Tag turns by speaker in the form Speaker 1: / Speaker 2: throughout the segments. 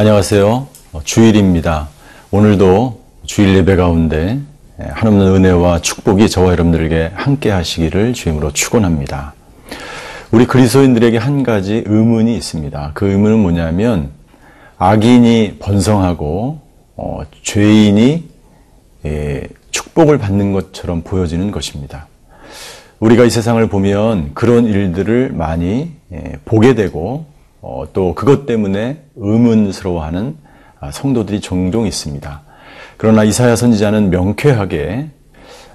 Speaker 1: 안녕하세요. 어, 주일입니다. 오늘도 주일 예배 가운데 예, 한없는 은혜와 축복이 저와 여러분들에게 함께 하시기를 주임으로 축원합니다. 우리 그리스도인들에게 한 가지 의문이 있습니다. 그 의문은 뭐냐면 악인이 번성하고 어, 죄인이 예, 축복을 받는 것처럼 보여지는 것입니다. 우리가 이 세상을 보면 그런 일들을 많이 예, 보게 되고 어, 또 그것 때문에 의문스러워하는 아, 성도들이 종종 있습니다. 그러나 이사야 선지자는 명쾌하게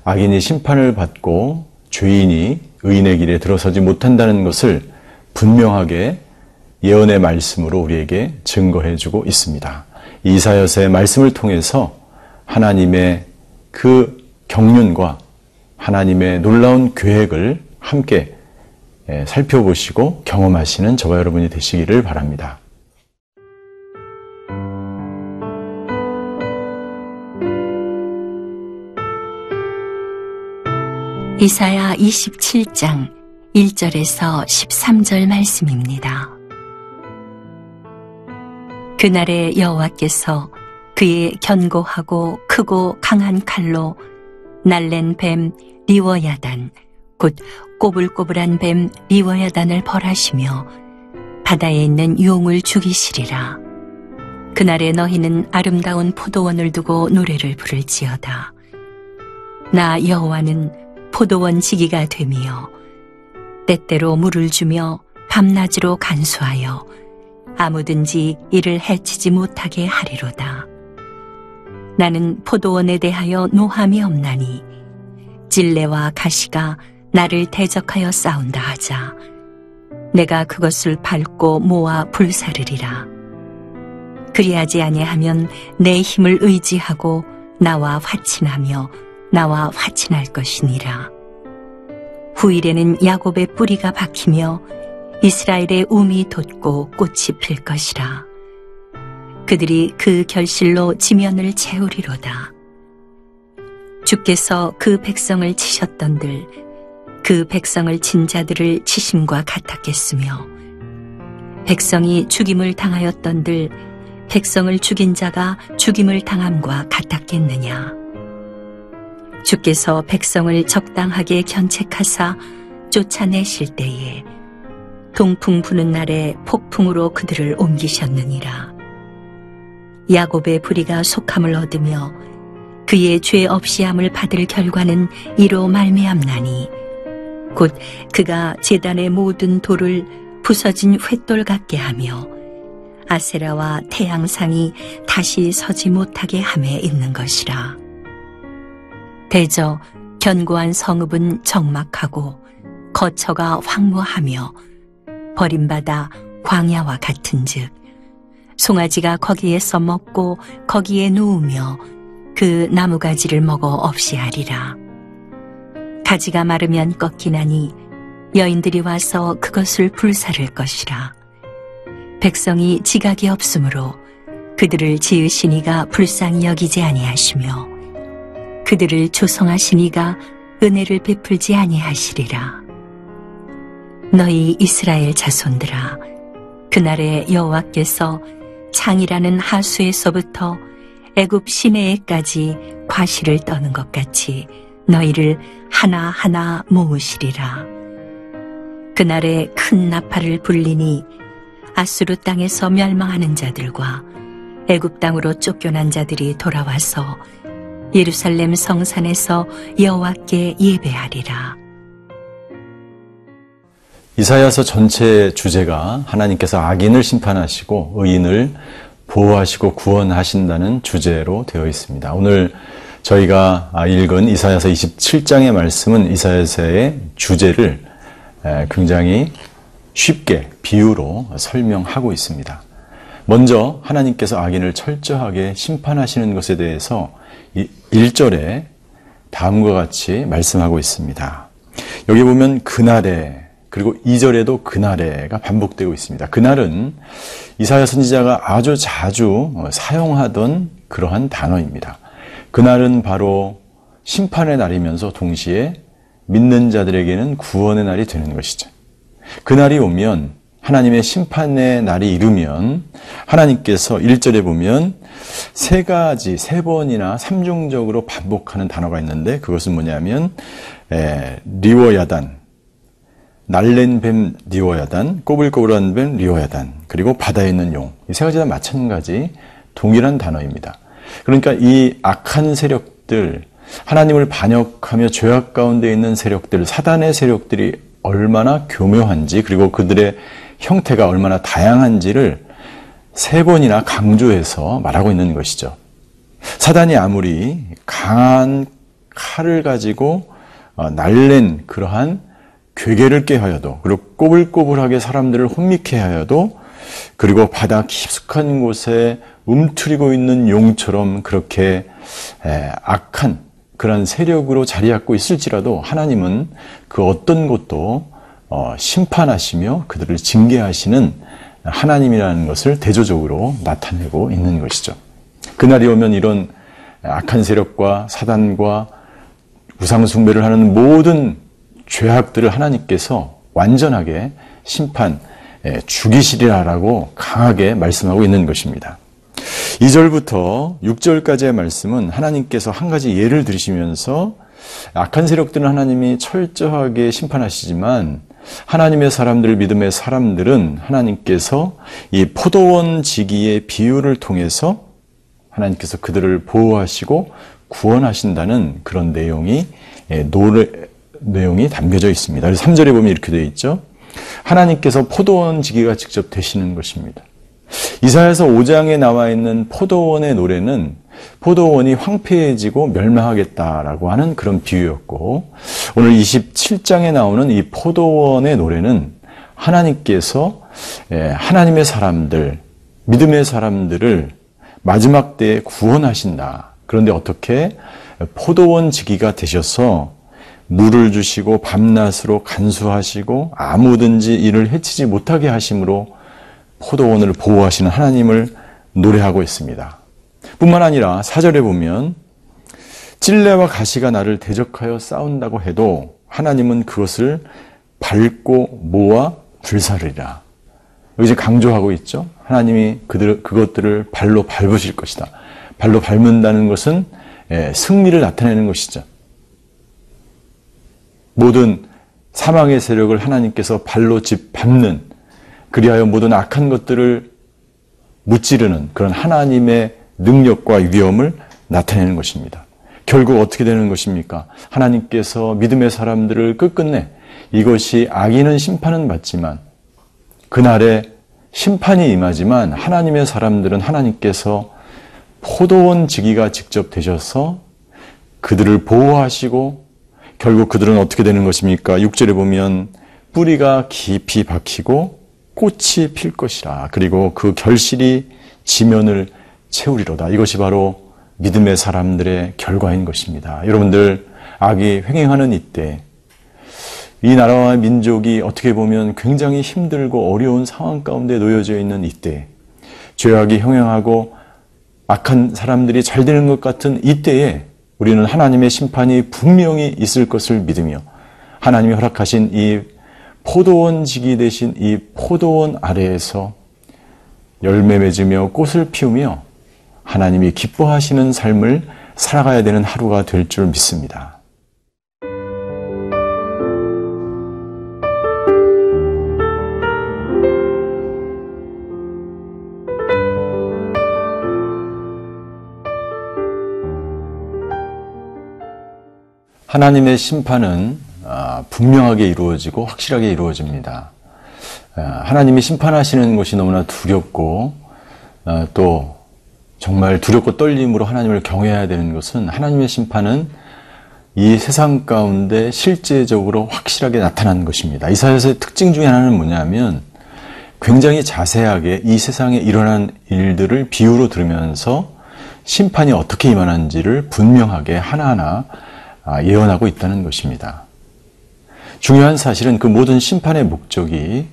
Speaker 1: 악인이 심판을 받고 죄인이 의인의 길에 들어서지 못한다는 것을 분명하게 예언의 말씀으로 우리에게 증거해 주고 있습니다. 이사야서의 말씀을 통해서 하나님의 그 경륜과 하나님의 놀라운 계획을 함께 예, 살펴보시고 경험하시는 저와 여러분이 되시기를 바랍니다.
Speaker 2: 이사야 27장 1절에서 13절 말씀입니다. 그날에 여호와께서 그의 견고하고 크고 강한 칼로 날랜 뱀 리워야단 곧 꼬불꼬불한 뱀 리워야단을 벌하시며 바다에 있는 용을 죽이시리라. 그날에 너희는 아름다운 포도원을 두고 노래를 부를지어다. 나 여호와는 포도원 지기가 되며 때때로 물을 주며 밤낮으로 간수하여 아무든지 이를 해치지 못하게 하리로다. 나는 포도원에 대하여 노함이 없나니 찔레와 가시가 나를 대적하여 싸운다 하자 내가 그것을 밟고 모아 불사르리라. 그리하지 아니하면 내 힘을 의지하고 나와 화친하며 나와 화친할 것이니라. 후일에는 야곱의 뿌리가 박히며 이스라엘의 움이 돋고 꽃이 필 것이라. 그들이 그 결실로 지면을 채우리로다. 주께서 그 백성을 치셨던들 그 백성을 친 자들을 치심과 같았겠으며 백성이 죽임을 당하였던들 백성을 죽인 자가 죽임을 당함과 같았겠느냐. 주께서 백성을 적당하게 견책하사 쫓아내실 때에 동풍 부는 날에 폭풍으로 그들을 옮기셨느니라. 야곱의 부리가 속함을 얻으며 그의 죄 없이함을 받을 결과는 이로 말미암나니 곧 그가 제단의 모든 돌을 부서진 횃돌 같게 하며 아세라와 태양상이 다시 서지 못하게 함에 있는 것이라. 대저 견고한 성읍은 적막하고 거처가 황무하며 버림받아 광야와 같은즉 송아지가 거기에서 먹고 거기에 누우며 그 나무가지를 먹어 없이 하리라. 가지가 마르면 꺾이나니 여인들이 와서 그것을 불사를 것이라. 백성이 지각이 없으므로 그들을 지으시니가 불쌍히 여기지 아니하시며 그들을 조성하시니가 은혜를 베풀지 아니하시리라. 너희 이스라엘 자손들아 그날에 여호와께서 창이라는 하수에서부터 애굽 시내에까지 과실을 떠는 것 같이 너희를 하나하나 모으시리라. 그날에 큰 나팔을 불리니 아수르 땅에서 멸망하는 자들과 애굽 땅으로 쫓겨난 자들이 돌아와서 예루살렘 성산에서 여호와께 예배하리라.
Speaker 1: 이사야서 전체 주제가 하나님께서 악인을 심판하시고 의인을 보호하시고 구원하신다는 주제로 되어 있습니다. 오늘 저희가 읽은 이사야서 27장의 말씀은 이사야서의 주제를 굉장히 쉽게 비유로 설명하고 있습니다. 먼저 하나님께서 악인을 철저하게 심판하시는 것에 대해서 1절에 다음과 같이 말씀하고 있습니다. 여기 보면 그날에 그리고 2절에도 그날에가 반복되고 있습니다. 그날은 이사야 선지자가 아주 자주 사용하던 그러한 단어입니다. 그날은 바로 심판의 날이면서 동시에 믿는 자들에게는 구원의 날이 되는 것이죠. 그날이 오면 하나님의 심판의 날이 이르면 하나님께서 1절에 보면 세 가지, 세 번이나 삼중적으로 반복하는 단어가 있는데 그것은 뭐냐면 에, 리워야단, 날랜 뱀 리워야단, 꼬불꼬불한 뱀 리워야단, 그리고 바다에 있는 용. 이 세 가지 다 마찬가지 동일한 단어입니다. 그러니까 이 악한 세력들, 하나님을 반역하며 죄악 가운데 있는 세력들, 사단의 세력들이 얼마나 교묘한지, 그리고 그들의 형태가 얼마나 다양한지를 세 번이나 강조해서 말하고 있는 것이죠. 사단이 아무리 강한 칼을 가지고 어, 날랜 그러한 괴계를 깨하여도 그리고 꼬불꼬불하게 사람들을 혼미케 하여도 그리고 바다 깊숙한 곳에 움츠리고 있는 용처럼 그렇게 에, 악한 그런 세력으로 자리 잡고 있을지라도 하나님은 그 어떤 것도 어, 심판하시며 그들을 징계하시는 하나님이라는 것을 대조적으로 나타내고 있는 것이죠. 그날이 오면 이런 악한 세력과 사단과 우상숭배를 하는 모든 죄악들을 하나님께서 완전하게 심판, 예, 죽이시리라라고 강하게 말씀하고 있는 것입니다. 2절부터 6절까지의 말씀은 하나님께서 한 가지 예를 들으시면서 악한 세력들은 하나님이 철저하게 심판하시지만 하나님의 사람들, 믿음의 사람들은 하나님께서 이 포도원 지기의 비유를 통해서 하나님께서 그들을 보호하시고 구원하신다는 그런 내용이 예, 노래, 내용이 담겨져 있습니다. 그래서 3절에 보면 이렇게 되어 있죠. 하나님께서 포도원 지기가 직접 되시는 것입니다. 이사야서 5장에 나와 있는 포도원의 노래는 포도원이 황폐해지고 멸망하겠다라고 하는 그런 비유였고 오늘 27장에 나오는 이 포도원의 노래는 하나님께서 예, 하나님의 사람들, 믿음의 사람들을 마지막 때에 구원하신다. 그런데 어떻게 포도원 지기가 되셔서 물을 주시고 밤낮으로 간수하시고 아무든지 이를 해치지 못하게 하심으로 포도원을 보호하시는 하나님을 노래하고 있습니다. 뿐만 아니라 사절에 보면 찔레와 가시가 나를 대적하여 싸운다고 해도 하나님은 그것을 밟고 모아 불사르리라. 여기 이제 강조하고 있죠. 하나님이 그들, 그것들을 발로 밟으실 것이다. 발로 밟는다는 것은 예, 승리를 나타내는 것이죠. 모든 사망의 세력을 하나님께서 발로 집 밟는 그리하여 모든 악한 것들을 무찌르는 그런 하나님의 능력과 위엄을 나타내는 것입니다. 결국 어떻게 되는 것입니까? 하나님께서 믿음의 사람들을 끝끝내 이것이 악인은 심판은 받지만 그날에 심판이 임하지만 하나님의 사람들은 하나님께서 포도원 지기가 직접 되셔서 그들을 보호하시고 결국 그들은 어떻게 되는 것입니까? 6절에 보면 뿌리가 깊이 박히고 꽃이 필 것이라. 그리고 그 결실이 지면을 채우리로다. 이것이 바로 믿음의 사람들의 결과인 것입니다. 여러분들, 악이 횡행하는 이때, 이 나라와 민족이 어떻게 보면 굉장히 힘들고 어려운 상황 가운데 놓여져 있는 이때, 죄악이 형행하고 악한 사람들이 잘 되는 것 같은 이때에 우리는 하나님의 심판이 분명히 있을 것을 믿으며 하나님이 허락하신 이 포도원 지기 대신 이 포도원 아래에서 열매 맺으며 꽃을 피우며 하나님이 기뻐하시는 삶을 살아가야 되는 하루가 될 줄 믿습니다. 하나님의 심판은 아, 분명하게 이루어지고 확실하게 이루어집니다. 아, 하나님이 심판하시는 것이 너무나 두렵고 아, 또 정말 두렵고 떨림으로 하나님을 경외해야 되는 것은 하나님의 심판은 이 세상 가운데 실제적으로 확실하게 나타나는 것입니다. 이사야서의 특징 중에 하나는 뭐냐면 굉장히 자세하게 이 세상에 일어난 일들을 비유로 들으면서 심판이 어떻게 임하는지를 분명하게 하나하나 예언하고 있다는 것입니다. 중요한 사실은 그 모든 심판의 목적이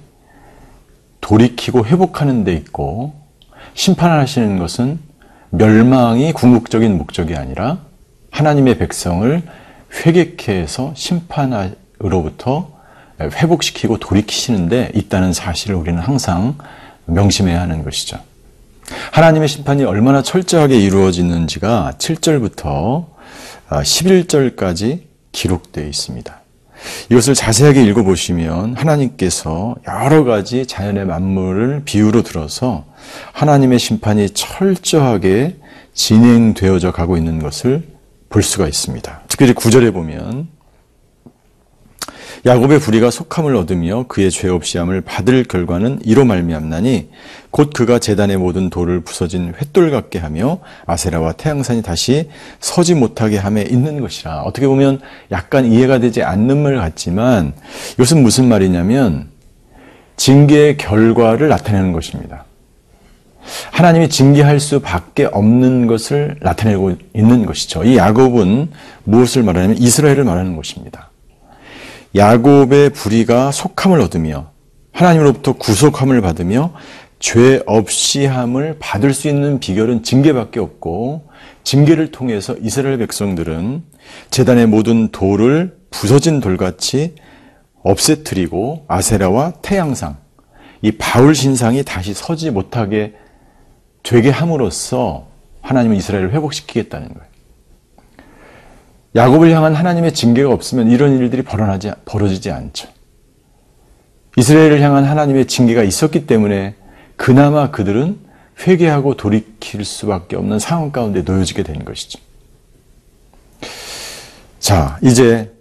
Speaker 1: 돌이키고 회복하는 데 있고 심판하시는 것은 멸망이 궁극적인 목적이 아니라 하나님의 백성을 회개케 해서 심판으로부터 회복시키고 돌이키시는 데 있다는 사실을 우리는 항상 명심해야 하는 것이죠. 하나님의 심판이 얼마나 철저하게 이루어지는지가 7절부터 11절까지 기록되어 있습니다. 이것을 자세하게 읽어보시면 하나님께서 여러 가지 자연의 만물을 비유로 들어서 하나님의 심판이 철저하게 진행되어져 가고 있는 것을 볼 수가 있습니다. 특별히 9절에 보면 야곱의 불의가 속함을 얻으며 그의 죄 없이 함을 받을 결과는 이로 말미암나니 곧 그가 재단의 모든 돌을 부서진 횃돌 같게 하며 아세라와 태양산이 다시 서지 못하게 함에 있는 것이라. 어떻게 보면 약간 이해가 되지 않는 말 같지만 이것은 무슨 말이냐면 징계의 결과를 나타내는 것입니다. 하나님이 징계할 수밖에 없는 것을 나타내고 있는 것이죠. 이 야곱은 무엇을 말하냐면 이스라엘을 말하는 것입니다. 야곱의 불의가 속함을 얻으며 하나님으로부터 구속함을 받으며 죄 없이 함을 받을 수 있는 비결은 징계밖에 없고 징계를 통해서 이스라엘 백성들은 재단의 모든 돌을 부서진 돌같이 없애뜨리고 아세라와 태양상 이 바울 신상이 다시 서지 못하게 되게 함으로써 하나님은 이스라엘을 회복시키겠다는 거예요. 야곱을 향한 하나님의 징계가 없으면 이런 일들이 벌어나지, 벌어지지 않죠. 이스라엘을 향한 하나님의 징계가 있었기 때문에 그나마 그들은 회개하고 돌이킬 수밖에 없는 상황 가운데 놓여지게 되는 것이죠. 자, 이제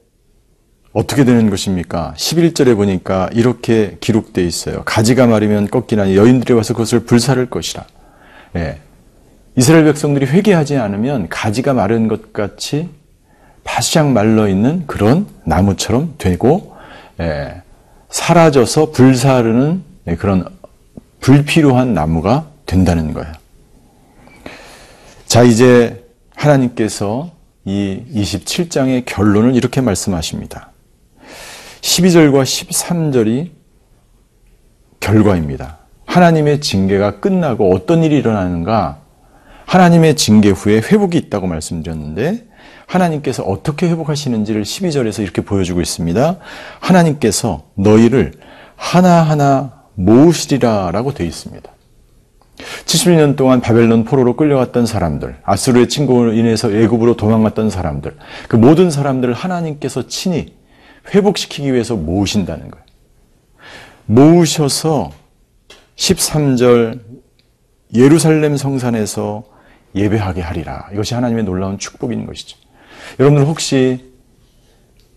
Speaker 1: 어떻게 되는 것입니까? 11절에 보니까 이렇게 기록되어 있어요. 가지가 마르면 꺾이나니 여인들이 와서 그것을 불사를 것이라. 예. 이스라엘 백성들이 회개하지 않으면 가지가 마른 것 같이 바싹 말라 있는 그런 나무처럼 되고 예, 사라져서 불사르는 예, 그런 불필요한 나무가 된다는 거예요. 자, 이제 하나님께서 이 27장의 결론을 이렇게 말씀하십니다. 12절과 13절이 결과입니다. 하나님의 징계가 끝나고 어떤 일이 일어나는가? 하나님의 징계 후에 회복이 있다고 말씀드렸는데 하나님께서 어떻게 회복하시는지를 12절에서 이렇게 보여주고 있습니다. 하나님께서 너희를 하나하나 모으시리라 라고 되어 있습니다. 70년 동안 바벨론 포로로 끌려갔던 사람들, 아수르의 침공으로 인해서 애굽으로 도망갔던 사람들, 그 모든 사람들을 하나님께서 친히 회복시키기 위해서 모으신다는 거예요. 모으셔서 13절 예루살렘 성산에서 예배하게 하리라. 이것이 하나님의 놀라운 축복인 것이죠. 여러분들 혹시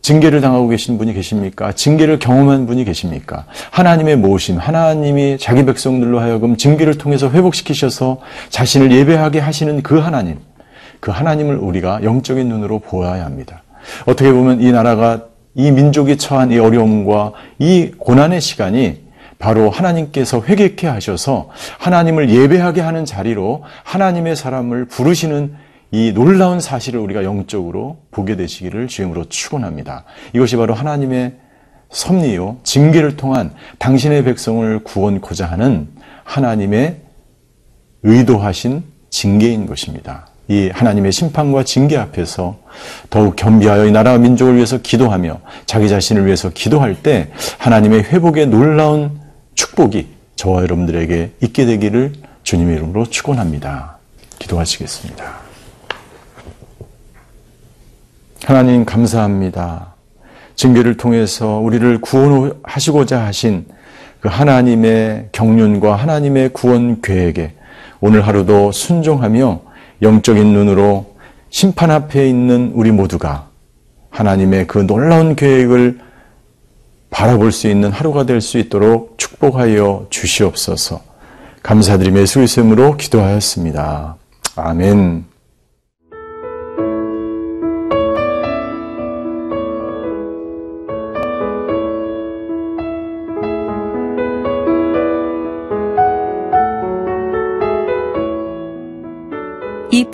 Speaker 1: 징계를 당하고 계신 분이 계십니까? 징계를 경험한 분이 계십니까? 하나님의 모심, 하나님이 자기 백성들로 하여금 징계를 통해서 회복시키셔서 자신을 예배하게 하시는 그 하나님, 그 하나님을 우리가 영적인 눈으로 보아야 합니다. 어떻게 보면 이 나라가 이 민족이 처한 이 어려움과 이 고난의 시간이 바로 하나님께서 회개케 하셔서 하나님을 예배하게 하는 자리로 하나님의 사람을 부르시는 이 놀라운 사실을 우리가 영적으로 보게 되시기를 주임으로 축원합니다. 이것이 바로 하나님의 섭리요 징계를 통한 당신의 백성을 구원코자 하는 하나님의 의도하신 징계인 것입니다. 이 하나님의 심판과 징계 앞에서 더욱 겸비하여 이 나라 민족을 위해서 기도하며 자기 자신을 위해서 기도할 때 하나님의 회복의 놀라운 축복이 저와 여러분들에게 있게 되기를 주님의 이름으로 축원합니다. 기도하시겠습니다. 하나님 감사합니다. 징계를 통해서 우리를 구원하시고자 하신 그 하나님의 경륜과 하나님의 구원 계획에 오늘 하루도 순종하며 영적인 눈으로 심판 앞에 있는 우리 모두가 하나님의 그 놀라운 계획을 바라볼 수 있는 하루가 될 수 있도록 축복하여 주시옵소서. 감사드리며 예수의 이름으로 기도하였습니다. 아멘.